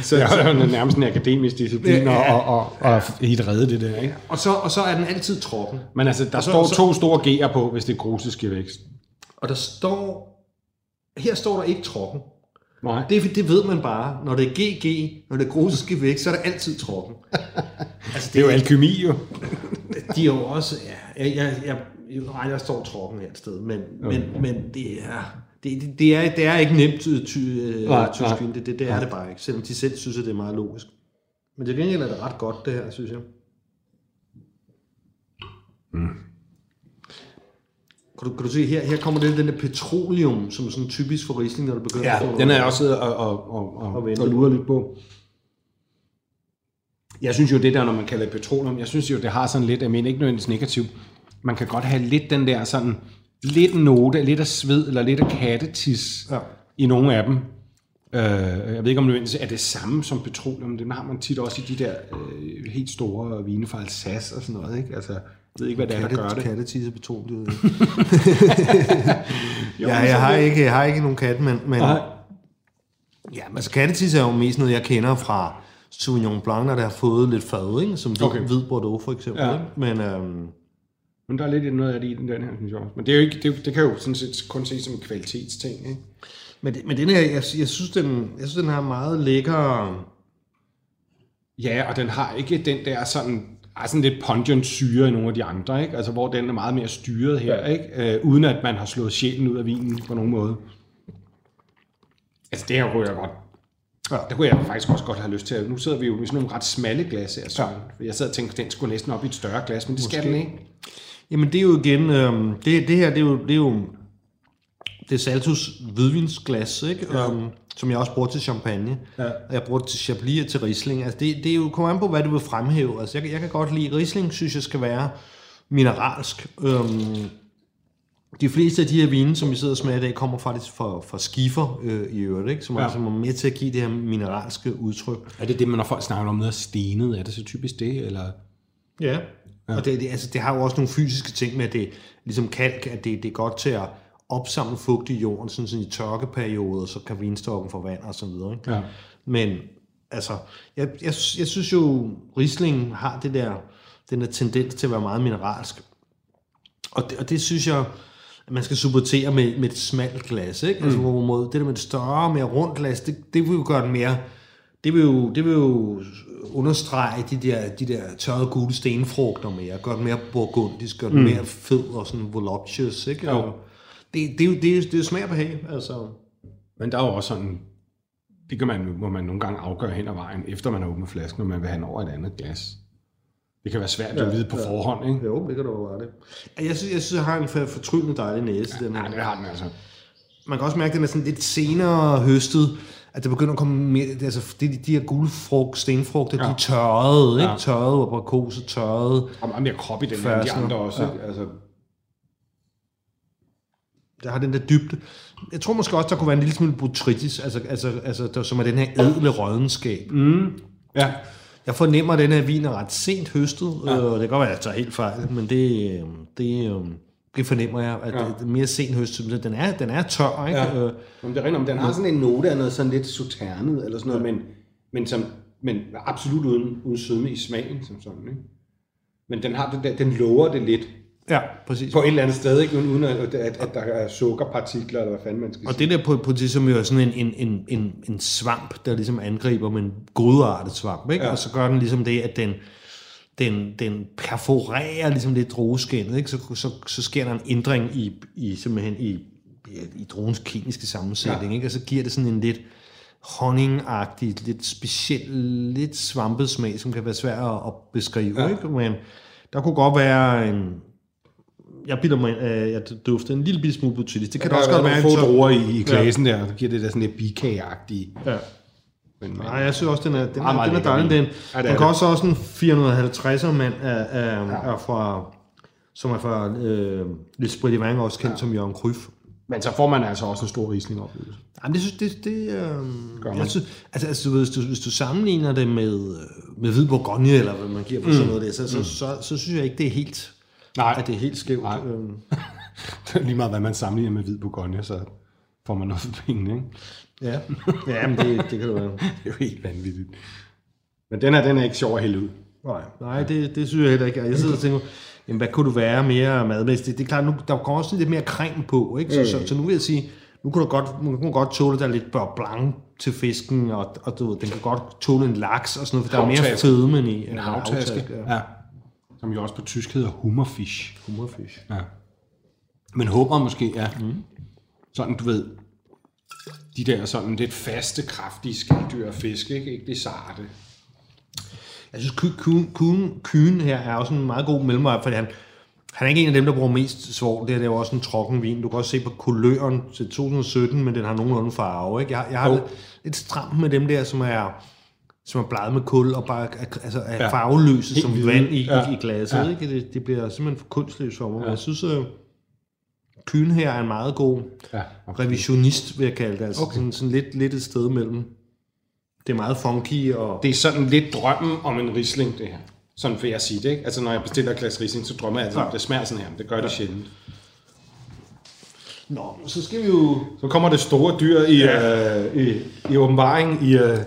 så, Det er jo nærmest en akademisk disciplin Ja. og, og, og, og helt redde det der, ikke? og, så, og så er den altid troppen. Men altså, der Og så- står så- to store G'er på, hvis det er grusiske vækst. Og der står, her står der ikke troppen. Nej. Det, det ved man bare. Når det er GG, når det er Grosegevækst, så er der altid troppen. (laughs) altså, Det er jo alkymi, jo. (laughs) De er jo også, ja, jeg, jeg, jeg, nej, der står troppen her et sted, men, okay. men, men det er, det, det, det, er, det er ikke nemt ty, ty, øh, Nej, tysk nej. det, det, det er det bare ikke, selvom de selv synes, at det er meget logisk. Men til gengæld er det ret godt, det her, synes jeg. Mm. Kan du, kan du se, her, her kommer det den der petroleum, som er sådan typisk for Riesling, når du begynder at få Ja, den er jeg også siddet og, og, og, og, Og og, luret lidt på. Jeg synes jo, det der, når man kalder det petroleum, jeg synes jo, det har sådan lidt, jeg mener ikke nødvendigvis negativt, man kan godt have lidt den der sådan, lidt note, lidt af sved, eller lidt af kattetis Ja. i nogle af dem. Øh, jeg ved ikke, om det nødvendigvis er det samme som petroleum. Det har man tit også i de der øh, helt store vine fra Alsace og sådan noget. Ikke? Altså, jeg ved ikke, hvad det er, der gør det. Kattetisse petroleum. (laughs) Jo, ja, men så jeg har, det- ikke, jeg har ikke nogen katte, men, men Nej. Ja, men altså kattetis er jo mest noget, jeg kender fra Sauvignon Blanc, når der har fået lidt fad, ikke? som Okay. hvid Bordeaux for eksempel. Ja. Ikke? Men øhm, Men der er lidt noget af det i den, den her, synes jeg også. Men det, er jo ikke, det, det kan jo sådan set kun ses som en kvalitetsting. Ikke? men, det- men den her, jeg, jeg, synes, den, jeg synes, den har meget lækker... Ja, og den har ikke den der sådan, er sådan lidt pungent syre i nogle af de andre, ikke? Altså, hvor den er meget mere styret her, ikke? Øh, uden at man har slået sjælen ud af vinen på nogen måde. Altså, det her kunne jeg godt. Ja. Det kunne jeg faktisk også godt have lyst til. Nu sidder vi jo i sådan nogle ret smalle glas her, så ja. jeg sad og tænkte, den skulle næsten op i et større glas, men det skal Måske. den ikke. Jamen det er jo igen, øhm, det, det her, det er jo, det er jo det er Saltus hvidvinsglas, ikke? Ja. Um, som jeg også bruger til champagne. Ja. Og jeg bruger det til Chablis og til Riesling. Altså det, det er jo kommer an på, hvad du vil fremhæve. Altså jeg, jeg kan godt lide, Riesling synes jeg skal være mineralsk. Øhm, de fleste af de her vine, som vi sidder og smager i dag, kommer faktisk fra, fra skifer øh, i øvrigt, ikke? som Ja. altså er med til at give det her mineralske udtryk. Er det det, når folk snakker om noget af stenet? Er det så typisk det, eller? Ja. ja. Og det, det, altså, det har jo også nogle fysiske ting med, at det ligesom kalk, at det, det er godt til at opsamle fugt i jorden, sådan, sådan i tørkeperioder, så kan vinstokken få vand og så videre. Ikke? Ja. Men altså, jeg, jeg, jeg synes jo, Riesling har det der, den der tendens til at være meget mineralsk. Og det, og det synes jeg, at man skal supportere med, med et smalt glas. Ikke? Altså, hvorimod det der med et større, mere rundt glas, det, det vil jo gøre den mere det vil jo, det vil jo understrege de der, de der tørrede gule stenfrugter mere, gør den mere burgundisk, gør den mm. mere fed og sådan voluptuous, ikke? Jo. Og Det, det, er det, er, det er smag og behag, altså. Men der er jo også sådan, det kan man, må man nogle gange afgøre hen ad vejen, efter man har åbnet flasken, når man vil have den over et andet glas. Det kan være svært ja, at vide på ja. forhånd, ikke? Jo, det kan du være det. Jeg synes, jeg synes, jeg har en for- fortryllende dejlig næse, den her. Nej, det har den altså. Man kan også mærke, at den er sådan lidt senere høstet, at der begynder at komme mere, det er altså de, de her gule frugt, stenfrugter, ja. de er tørrede, ikke? Ja. Tørrede aprikoser, tørrede. Og meget mere krop i den end de andre også, Ja. ikke? Altså, Der har den der dybde. Jeg tror måske også, der kunne være en lille smule botrytis, altså, altså, altså der, som er den her ædle rådenskab. ja. Jeg fornemmer, at den her vin er ret sent høstet, ja. øh, det kan godt være, at jeg tager helt fejl, men det, øh, det, øh, det fornemmer jeg, at ja. det er mere sent høstet. Den er, den er tør, ikke? Ja. Øh, Men det er rigtigt, om den har sådan en note af noget sådan lidt sauternet, eller sådan noget, men, men, som, men absolut uden, uden sødme i smagen, som sådan, ikke? Men den, har det der, den lover det lidt ja, præcis. på et eller andet sted, ikke? Uden at, at, at, der er sukkerpartikler, eller hvad fanden man skal Og sige. det der på, på det, som jo er sådan en, en, en, en, en svamp, der ligesom angriber med en godartet svamp, ikke? Ja. Og så gør den ligesom det, at den, den, den perforerer ligesom lidt drueskinnet, ikke? Så, så, så sker der en ændring i, i simpelthen i, i, druens kemiske sammensætning, Ja. ikke? og så giver det sådan en lidt honningagtig, lidt speciel, lidt svampet smag, som kan være svær at, at beskrive, ja. ikke? men der kunne godt være en, jeg bilder mig, at jeg dufter en lille smule botrytis. Det kan Der også godt være nogle få druer i, i glasen der, der giver det der sådan lidt bikageagtige. Ja. Men, Nej, jeg synes også, den er, den er, meget den er dejlig. Den, Ja, den er det. også en 450'er mand er, er, ja. er fra, som er fra øh, lidt Sprittivang, også kendt ja. som Jørgen Kryf. men så får man altså også en stor Riesling-oplevelse. Jamen, det synes det, det øh, Gør man. jeg synes, altså, altså, hvis, du, hvis du sammenligner det med, øh, med hvid Bourgogne, eller hvad man giver for sådan noget der, så, så, så, så, synes jeg ikke, det er helt, Nej, at det er helt skævt. Nej. Øhm, (laughs) lige meget hvad man sammenligner med hvid Bourgogne, så får man noget for pengene, ikke? ja, ja men det, det kan det være. (laughs) Det er jo helt vanvittigt. Men den her, den er ikke sjov at hælde ud. Nej, nej det, det synes jeg heller ikke. Jeg sidder og tænker, jamen, hvad kunne du være mere madmæssigt? Det, er klart, nu, der kommer også lidt mere creme på, ikke? Så, så, så, nu vil jeg sige, nu kan du godt, nu kan du godt tåle, at der er lidt beurre blanc til fisken, og, og du, ved, den kan godt tåle en laks og sådan noget, for der er mere fedmen i. En havtaske. ja. Ja. Som jo også på tysk hedder hummerfish. Hummerfish. Ja. Men hummer måske, ja. Mm. Sådan, du ved, de der sådan lidt faste, kraftige skalddyr og fisk, ikke? Ikke det sarte. Jeg synes, ky- kyn, kyn, kyn her er også en meget god mellemvej, fordi han, han er ikke en af dem, der bruger mest svovl. Det her det er jo også en trokken vin. Du kan også se på kuløren til 2017, men den har nogenlunde farve. Ikke? Jeg, jeg har Jo. lidt, lidt stramt med dem der, som er som er bleget med kul og bare altså er Ja. ja. farveløse Helt som hvide. vand i, Ja. ja. i, glasset. Ja. Ja. Ikke? Det, det bliver simpelthen for kunstløst for mig. Ja. Jeg synes, at Kyn her er en meget god Ja, revisionist, vil jeg kalde det. Altså Okay. sådan, sådan lidt, lidt et sted mellem. Det er meget funky og... Det er sådan lidt drømmen om en Riesling, det her. Sådan vil jeg sige det, ikke? Altså, når jeg bestiller et glas Riesling, så drømmer jeg altid, Ja. om det smager sådan her. men Det gør det sjældent. Nå, så skal vi jo... Så kommer det store dyr i, ja. øh, i, i åbenbaring i øh,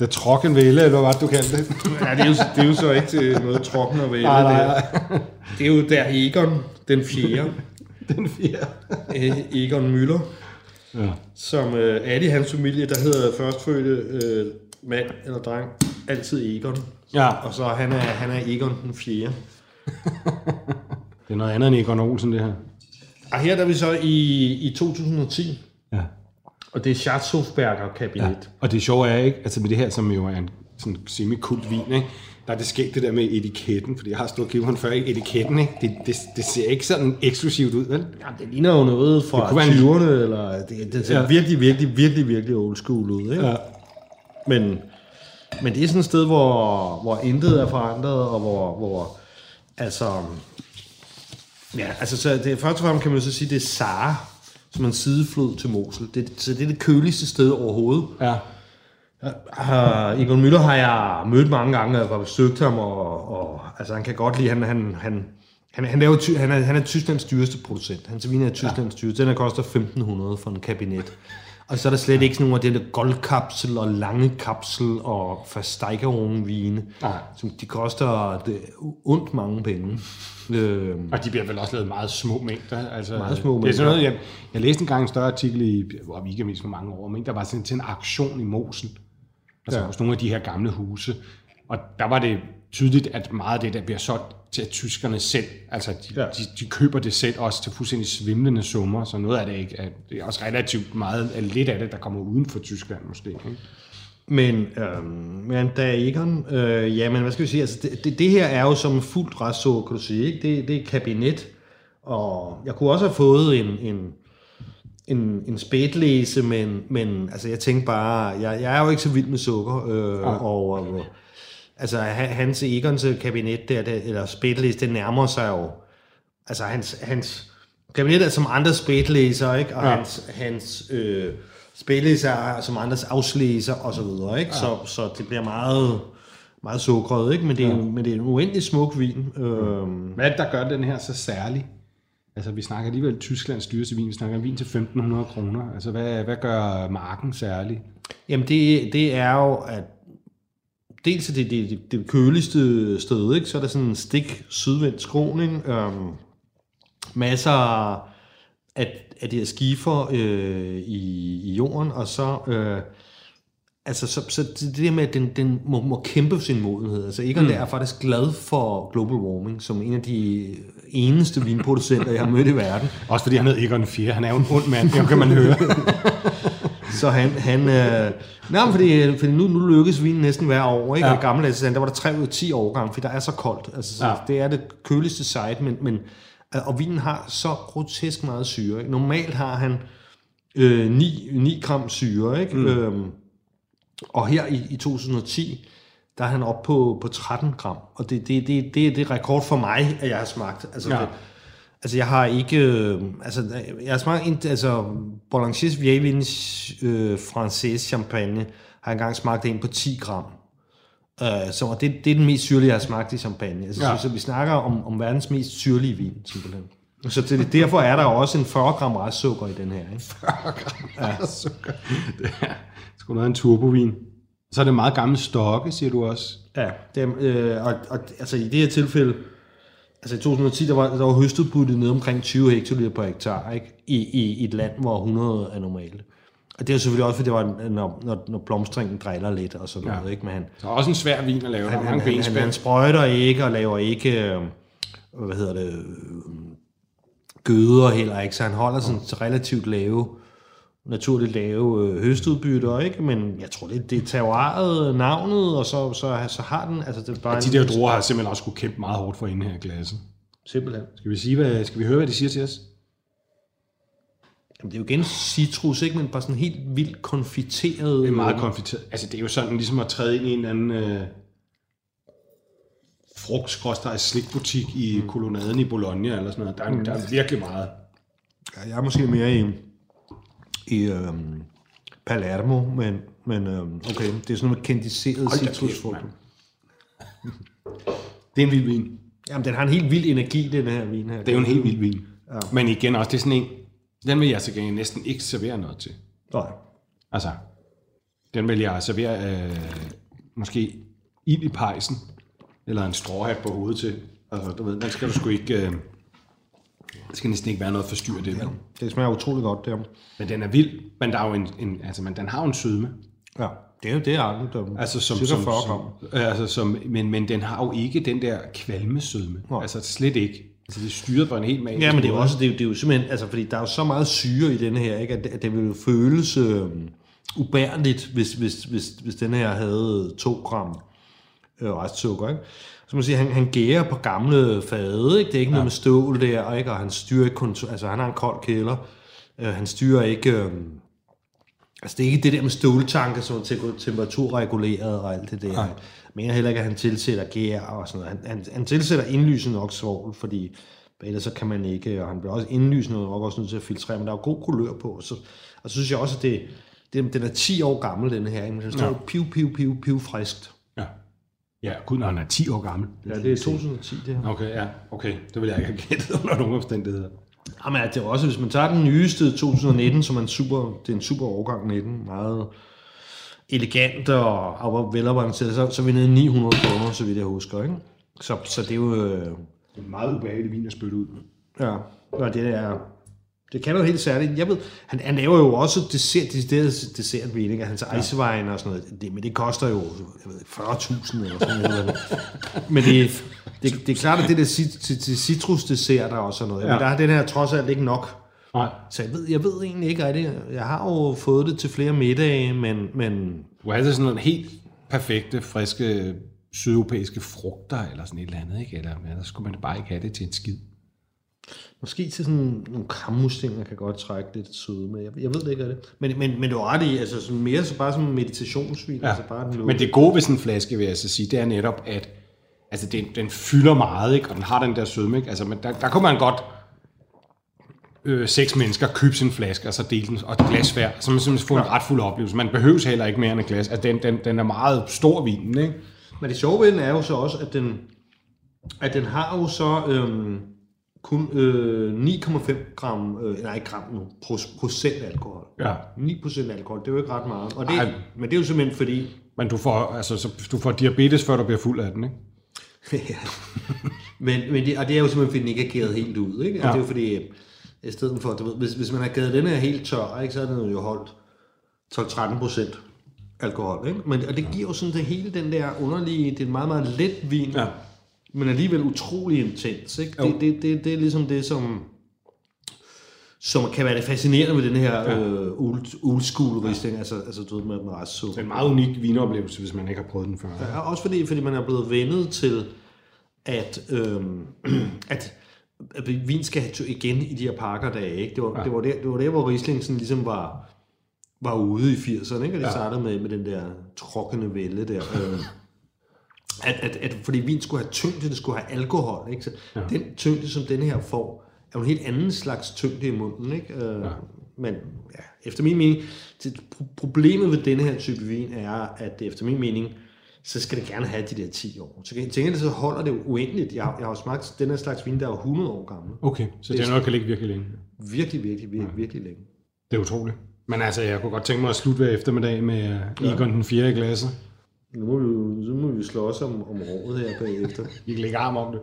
The Trockenwelle, eller hvad du kaldte det. (laughs) Ja, det er jo, det er jo så ikke til noget trokken og vælge. Nej, nej, Det, det er jo der Egon, den fjerde, (laughs) Den fjerde. øh, Egon Møller, Ja. som øh, er i hans familie, der hedder førstfødte øh, mand eller dreng, altid Egon. ja. Og så han er, han er Egon den fjerde. (laughs) Det er noget andet end Egon Olsen, det her. Og her der er vi så i, i 2010, Ja. Og det er Schatzhofberger kabinet. Ja. Og det sjove er ikke, altså med det her, som jo er en sådan semi-kult vin, ikke? der er det skægt det der med etiketten, fordi jeg har stået og den før, ikke? etiketten, ikke? Det, det, det, ser ikke sådan eksklusivt ud, vel? Ja, det ligner jo noget fra kunne være en- 20'erne, eller det, det ser Ja. virkelig, virkelig, virkelig, virkelig old school ud. Ikke? Ja. Men, men det er sådan et sted, hvor, hvor intet er forandret, og hvor, hvor altså, ja, altså så det, først og fremmest kan man så sige, det er Sara, som en sideflod til Mosel. Det, så det er det køligste sted overhovedet. Ja. Uh, Egon Müller har jeg mødt mange gange, og har besøgt ham, og, og altså, han kan godt lide, han, han, han, han, han, laver, ty- han, er, han er Tysklands dyreste producent. Hans vin er Tysklands ja. dyreste. Den her koster 1.500 for en kabinet. Og så er der slet ja. ikke sådan nogle af det der goldkapsel og lange kapsel og Versteigerung-vine, Nej. som de koster det, ondt mange penge. Øh, Og de bliver vel også lavet meget små mængder. Altså, Meget små Det er sådan mængder. noget, jeg, jeg læste engang en større artikel i hvor Weekendvis for mange år, men der var sådan til en aktion i Mosen, altså ja. hos nogle af de her gamle huse. Og der var det tydeligt, at meget af det, der bliver solgt til tyskerne selv, altså de, Ja. ja. de, de køber det selv også til fuldstændig svimlende summer, så noget af det ikke, er, det er også relativt meget, er lidt af det, der kommer uden for Tyskland måske. Ikke? Men, øhm, men da Egon, øh, ja, men hvad skal vi sige, altså det, det, det her er jo som fuldt restsukker, kan du sige, ikke? Det, det er kabinet, og jeg kunne også have fået en, en, en, en spætlæse, men, men altså jeg tænkte bare, jeg, jeg er jo ikke så vild med sukker, øh, og, og altså han- hans Egons kabinet der, det, eller spætlæse, det nærmer sig jo, altså hans, hans kabinet er som andre spætlæser, ikke? Og ja. Hans, hans øh, spætlæser er som andres afslæser, og så videre, ikke? Ja. Så, så det bliver meget, meget sukret, ikke? Men det er, ja. men det er en uendelig smuk vin. Øhm, Hvad er det, der gør den her så særlig? Altså, vi snakker alligevel Tysklands dyreste vin. Vi snakker vin til 1.500 kroner. Altså, hvad, hvad gør marken særlig? Jamen det, det er jo, at dels er det det, det, det køligste sted, ikke? så er der sådan en stik sydvendt skråning, øhm, masser af, af de her skifer øh, i, i jorden, og så, øh, altså, så, så det, det der med, at den, den må, må kæmpe for sin modenhed. Altså Egon mm. er faktisk glad for global warming, som en af de eneste vinproducenter, jeg har mødt i verden. Også fordi han hed Egon 4. Han er jo en ond mand, det kan man høre. (laughs) Så han, han øh, nej, men fordi, fordi nu, nu lykkes vinen næsten hver år, ikke? Ja. Og i gamle dage, der var der 3 ud af 10 årgange, fordi der er så koldt. Altså, så ja. Det er det køligste site, men, men, øh, og vinen har så grotesk meget syre. Ikke? Normalt har han øh, 9, 9 gram syre, ikke? Mm. Øhm, og her i, i 2010, der er han oppe på, på 13 gram. Og det, det, det, det, det er rekord for mig, at jeg har smagt. Altså. Ja. det, Altså, jeg har ikke... Øh, altså, jeg har smagt... En, altså, Boulanger Vieillevins øh, Française Champagne har jeg engang smagt en på 10 gram. Øh, så og det, det er den mest syrlige, jeg har smagt i champagne. Altså, ja. Ja. så, så vi snakker om, om verdens mest syrlige vin, simpelthen. Så det, derfor er der også en 40 gram restsukker i den her. Ikke? ja. Sukker. Det er sgu noget af en turbovin. Så er det meget gammel stokke, siger du også. Ja, det, øh, og, og altså i det her tilfælde, altså i 2010, der var, der var høstudbuddet ned omkring 20 hektoliter per hektar, ikke? I, i, i et land, hvor 100 er normalt. Og det er selvfølgelig også, fordi det var, når, når, når blomstringen driller lidt og sådan noget, Ja. ikke? Men han, Så også en svær vin at lave. Er han, han, han, han, han sprøjter ikke og laver ikke, øh, hvad hedder det, øh, gøder heller ikke, så han holder sådan relativt lave, naturligt lave øh, høstudbytter, ikke? Men jeg tror, det, det er terroiret navnet, og så, så, så har den, altså det er bare De en- der druer har simpelthen også skulle kæmpe meget hårdt for inde her i simpelthen. Skal vi, sige, hvad, skal vi høre, hvad de siger til os? Jamen, det er jo igen citrus, ikke? Men bare sådan helt vildt konfiteret. Det er meget konfiteret. Altså, det er jo sådan ligesom at træde ind i en eller anden øh, frugt slikbutik i kolonnaden i Bologna eller sådan noget. Der er, der er virkelig meget. Ja, jeg er måske mere i, i øhm, Palermo, men, men øhm, okay, det er sådan noget kæft, citrusfrugt. Det er en vild vin. Jamen, den har en helt vild energi, den her vin her. Det er jo en helt vild vin. Ja. Men igen også, det er sådan en, den vil jeg så gengæld næsten ikke servere noget til. Nej. Altså, den vil jeg servere øh, måske ild i pejsen, eller en stråhat på hovedet til. Altså, du ved, den skal du sgu ikke... Øh, det skal næsten ikke være noget forstyr, det vel. Det smager utrolig godt, der. Men den er vild, men der er jo en, en altså, men den har jo en sødme. Ja, det er jo det, er aldrig. Altså som, som, 40 som, gram. altså som, men, men den har jo ikke den der kvalmesødme. Nej. Altså slet ikke. Altså det er styret på en helt magisk Ja, men det er jo også, det er, jo- det er jo simpelthen, altså fordi der er jo så meget syre i den her, ikke, at, det- at det ville jo føles øh, ubærligt, hvis, hvis, hvis, hvis den her havde 2 gram øh, restsukker, ikke? Så man siger, han, han gærer på gamle fade, ikke? Det er ikke ja. noget med stål der, ikke? Og han styrer ikke, kontu- altså han har en kold kælder, øh, han styrer ikke, øh, altså det er ikke det der med ståltanke, som er te- temperaturreguleret og alt det der. Jeg mener heller ikke, at han tilsætter gær og sådan noget. Han, han, han tilsætter indlysende nok svovl, fordi ellers så kan man ikke, og han bliver også indlysende nok også nødt til at filtrere, men der er jo god kulør på, og så, og så synes jeg også, at det, det, den er 10 år gammel, den her, ikke? men den står ja. piv, piv, piv, piv friskt. Ja. Når han er 10 år gammel. Ja, det er 2010, det her. Okay, ja, okay. Det vil jeg ikke have gættet (laughs) under nogen omstændigheder. Jamen, det er også, hvis man tager den nyeste 2019, som er en super, det er en super årgang 19, meget elegant og, og velafbalanceret, så, så er vi nede i 900 kroner, så vidt jeg husker, ikke? Så, så det er jo, øh, Det er meget ubehagelig vin at spytte ud. ja, og det er, Det kan noget helt særligt. Jeg ved, han, han laver jo også dessert, dessert, dessertvin, ikke? Hans ja. icewein og sådan noget. Det, men det koster jo jeg ved, 40.000 eller sådan noget. (laughs) men det, det, det er klart, at det der til, til citrusdessert og sådan noget. Ja. Men der er den her trods alt ikke nok. Nej. Så jeg ved, jeg ved egentlig ikke rigtigt. Jeg har jo fået det til flere middage, men, men Du har sådan nogle helt perfekte, friske sydeuropæiske frugter, eller sådan et eller andet, ikke? Eller, ja, der skulle man bare ikke have det til en skid. Måske til sådan nogle kammuslinger kan godt trække lidt søde med. Jeg, jeg ved det ikke af det. Men, men, men du har ret i, altså sådan mere så bare som meditationsvin. Ja. Altså bare den Men det gode ved sådan en flaske, vil jeg så sige, det er netop, at altså, den, den fylder meget, ikke? og den har den der sødme. Ikke? Altså, men der, der kunne man godt øh, seks mennesker købe sin flaske, og så dele den, og et glas hver, så man simpelthen får en ret fuld oplevelse. Man behøver heller ikke mere end et glas. Altså, den, den, den er meget stor vinen, ikke? Men det sjove ved den er jo så også, at den, at den har jo så øhm, kun øh, 9,5 gram, øh, nej ikke gram nu, pro- procent alkohol. Ja. 9 procent alkohol, det er jo ikke ret meget. Og det, Ej. men det er jo simpelthen fordi, Men du får, altså, så, du får diabetes, før du bliver fuld af den, ikke? (laughs) Ja. men, men det, og det er jo simpelthen, fordi den ikke er gæret helt ud. Ikke? Ja. Og det er jo fordi, i stedet for, du ved, hvis, hvis man har gæret den her helt tør, ikke, så er den jo holdt 12-13 procent alkohol. Ikke? Men, og det giver jo sådan det hele den der underlige, det er en meget, meget let vin, Ja. Men alligevel utrolig intens. Ikke? Jo. Det, det, det, det er ligesom det, som, som kan være det fascinerende ved den her ja. øh, old, old school Riesling, altså, altså du ved, med, med restsuppe. Det er en meget unik vinoplevelse, hvis man ikke har prøvet den før. Ja, også fordi, fordi man er blevet vendet til, at, øhm, (clears throat) at, at vin skal have igen i de her parkerdage. Ikke? Det, var, ja. det, var der, det var der, hvor Riesling sådan ligesom var, var ude i 80'erne, ikke? og det ja. startede med, med den der trokkende vælde der. (laughs) At, at, at, fordi vin skulle have tyngde, det skulle have alkohol. Ikke? Så ja. Den tyngde, som den her får, er jo en helt anden slags tyngde i munden. Ikke? Øh, ja. Men ja, efter min mening, det, pro- problemet ved denne her type vin er, at det efter min mening, så skal det gerne have de der 10 år. Så til gengæld så holder det jo uendeligt. Jeg, har- jeg har jo smagt den her slags vin, der er jo 100 år gammel. Okay, så det er noget, der kan ligge virkelig længe. Virkelig, virkelig, virkelig, virkelig længe. Det er utroligt. Men altså, jeg kunne godt tænke mig at slutte hver eftermiddag med Egon den 4. i glasset. Nu må vi, nu så må vi slå os om, om rådet her bagefter. Vi kan lægge arm om det.